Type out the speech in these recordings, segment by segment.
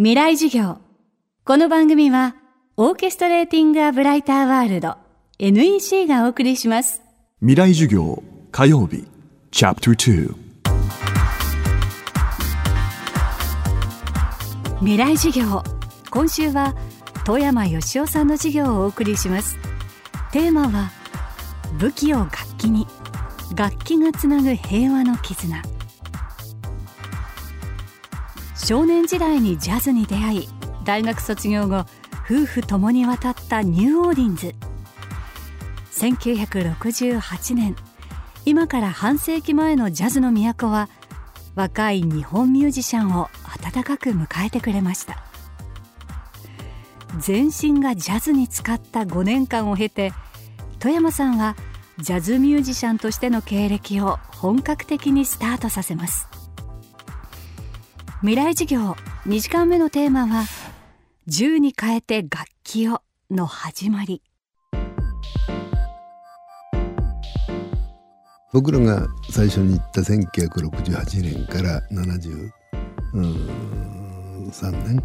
未来授業。この番組はオーケストレーティング・ア・ブライター・ワールド NEC がお送りします。未来授業火曜日チャプター未来授業。今週は富山義雄さんの授業をお送りします。テーマは武器を楽器に楽器がつなぐ平和の絆少年時代にジャズに出会い大学卒業後夫婦ともに渡ったニューオーリンズ。1968年今から半世紀前のジャズの都は若い日本ミュージシャンを温かく迎えてくれました。全身がジャズに使った5年間を経て富山さんはジャズミュージシャンとしての経歴を本格的にスタートさせます。未来授業。2時間目のテーマは銃に変えて楽器をの始まり。僕らが最初に行った1968年から73年。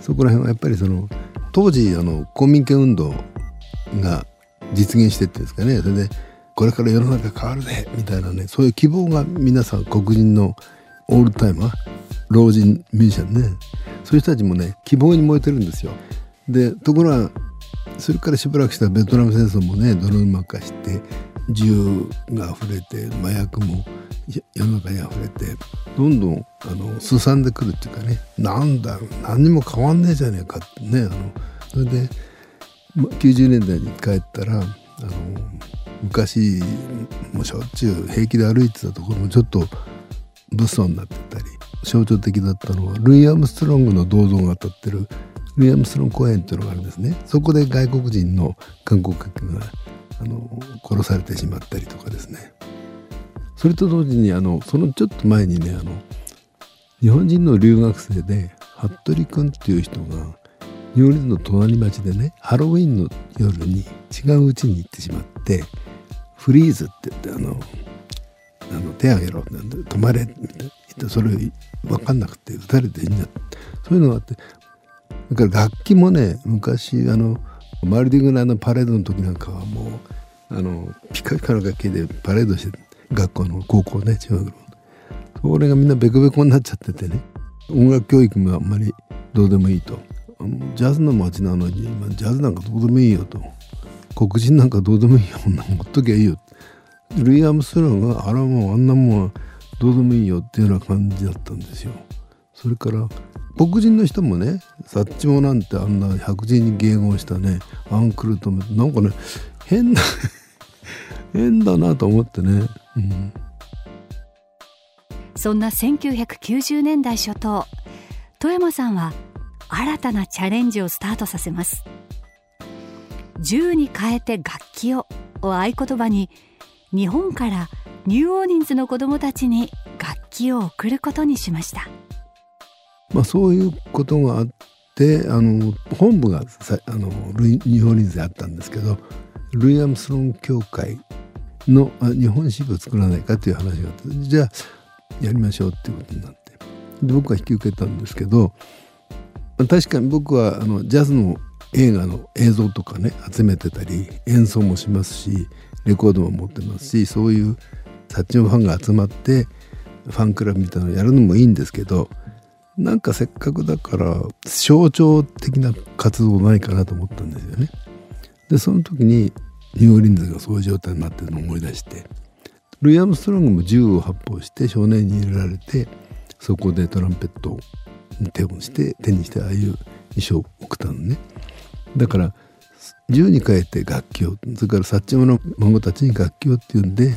そこら辺はやっぱりその当時あの公民権運動が実現してってんですかね。それでこれから世の中変わるぜみたいなねそういう希望が皆さん黒人のオールタイマー老人ミュージシャンねそういう人たちもね希望に燃えてるんですよ。でところがそれからしばらくしたベトナム戦争もね泥沼化して銃が溢れて麻薬も世の中に溢れてどんどんあのすさんでくるっていうかねなんだ何にも変わんねえじゃねえかってねあのそれで90年代に帰ったらあの昔もうしょっちゅう平気で歩いてたところもちょっと物騒になってたり象徴的だったのはルイ・アームストロングの銅像が立ってるルイ・アームストロング公園っていうのがあるんですね。そこで外国人の観光客があの殺されてしまったりとかですね。それと同時にあのそのちょっと前にねあの日本人の留学生で服部君っていう人がニューオリンズの隣町でねハロウィンの夜に違う家に行ってしまってフリーズって言ってあのあの手あげろ止まれみたいなそれ分かんなくて撃たれて死んじゃったそういうのがあってだから楽器もね昔あのマルディグラのパレードの時なんかはもうあのピカピカの楽器でパレードして学校の高校ね中学の。それがみんなベコベコになっちゃっててね。音楽教育もあんまりどうでもいいと。ジャズの街なのに今ジャズなんかどうでもいいよと。黒人なんかどうでもいいよこんなほっときゃいいよ。ルイ・アームストロンがあらもうあんなもんどうでもいいよっていうような感じだったんですよ。それから黒人の人もねサッチモなんてあんな白人に迎合したねアンクルとなんかね変な 変だなと思ってね、うん、そんな1990年代初頭富山さんは新たなチャレンジをスタートさせます。銃に変えて楽器をを合言葉に日本からニューオーリンズの子どもたちに楽器を送ることにしました、まあ、そういうことがあってあの本部があのニューオーリンズであったんですけどルイ・アムスロン協会の日本支部を作らないかという話があってじゃあやりましょうっていうことになって。で僕は引き受けたんですけど確かに僕はあのジャズの映画の映像とかね集めてたり演奏もしますしレコードも持ってますしそういうサッチのファンが集まってファンクラブみたいなのをやるのもいいんですけどなんかせっかくだから象徴的な活動ないかなと思ったんですよね。でその時にニューオリンズがそういう状態になってるのを思い出してルイ・アームストロングも銃を発砲して少年に入れられてそこでトランペットを手をして手にしてああいう衣装を送ったのね。だから銃に変えて楽器をそれからサッチモの孫たちに楽器をっていうんで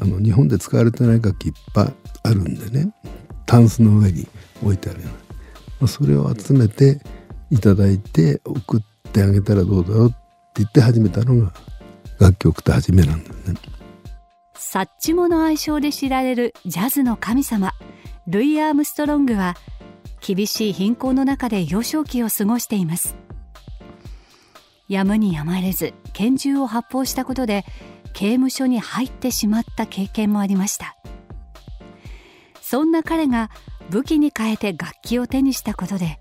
あの日本で使われてない楽器いっぱいあるんでね。タンスの上に置いてあるような、まあ、それを集めていただいて送ってあげたらどうだろうって言って始めたのが楽器を送った始めなんだよね。サッチモの愛称で知られるジャズの神様ルイ・アームストロングは厳しい貧困の中で幼少期を過ごしています。やむにやまれず拳銃を発砲したことで刑務所に入ってしまった経験もありました。そんな彼が武器に変えて楽器を手にしたことで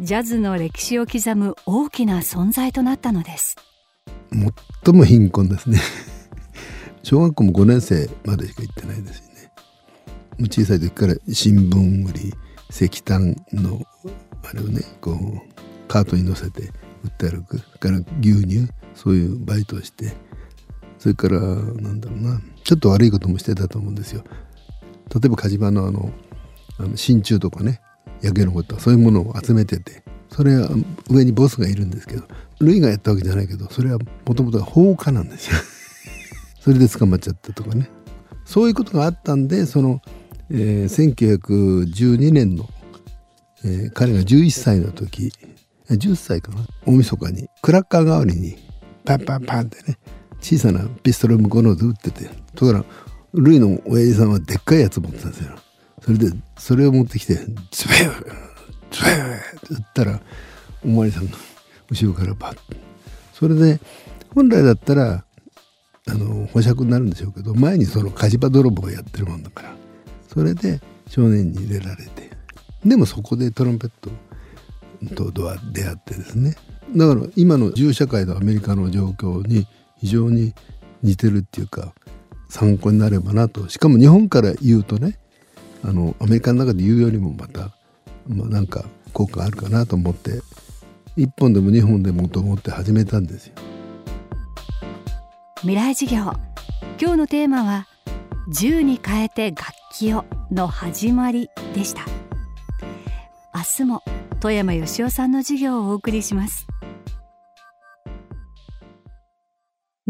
ジャズの歴史を刻む大きな存在となったのです。最も貧困ですね。小学校も5年生までしか行ってないですしね。小さい時から新聞売り石炭のあれをねこうカートに乗せて売って歩くから牛乳そういうバイトをしてそれからなんだろうな。ちょっと悪いこともしてたと思うんですよ。例えば火事場のあのあの真鍮とかね焼け残ったそういうものを集めててそれは上にボスがいるんですけどルイがやったわけじゃないけどそれはもともとは放火なんですよ。それで捕まっちゃったとかね。そういうことがあったんでその、えー、1912年の、えー、彼が11歳の時10歳かな大晦日にクラッカー代わりにパンパンパンってね小さなピストル向こうので撃っててところがルイの親父さんはでっかいやつ持ってたんですよ。それでそれを持ってきてズベーズベーって撃ったらお巡りさんが後ろからバッ。それで本来だったらあの保釈になるんでしょうけど前にその火事場泥棒をやってるもんだから。それで少年に入れられて。でもそこでトランペットと出会ってですね。だから今の銃社会のアメリカの状況に非常に似てるっていうか参考になればなと。しかも日本から言うとねあのアメリカの中で言うよりもまた、まあ、なんか効果あるかなと思って1本でも2本でもと思って始めたんですよ。未来事業。今日のテーマは銃に変えて楽器をの始まりでした。明日も富山義雄さんの授業をお送りします。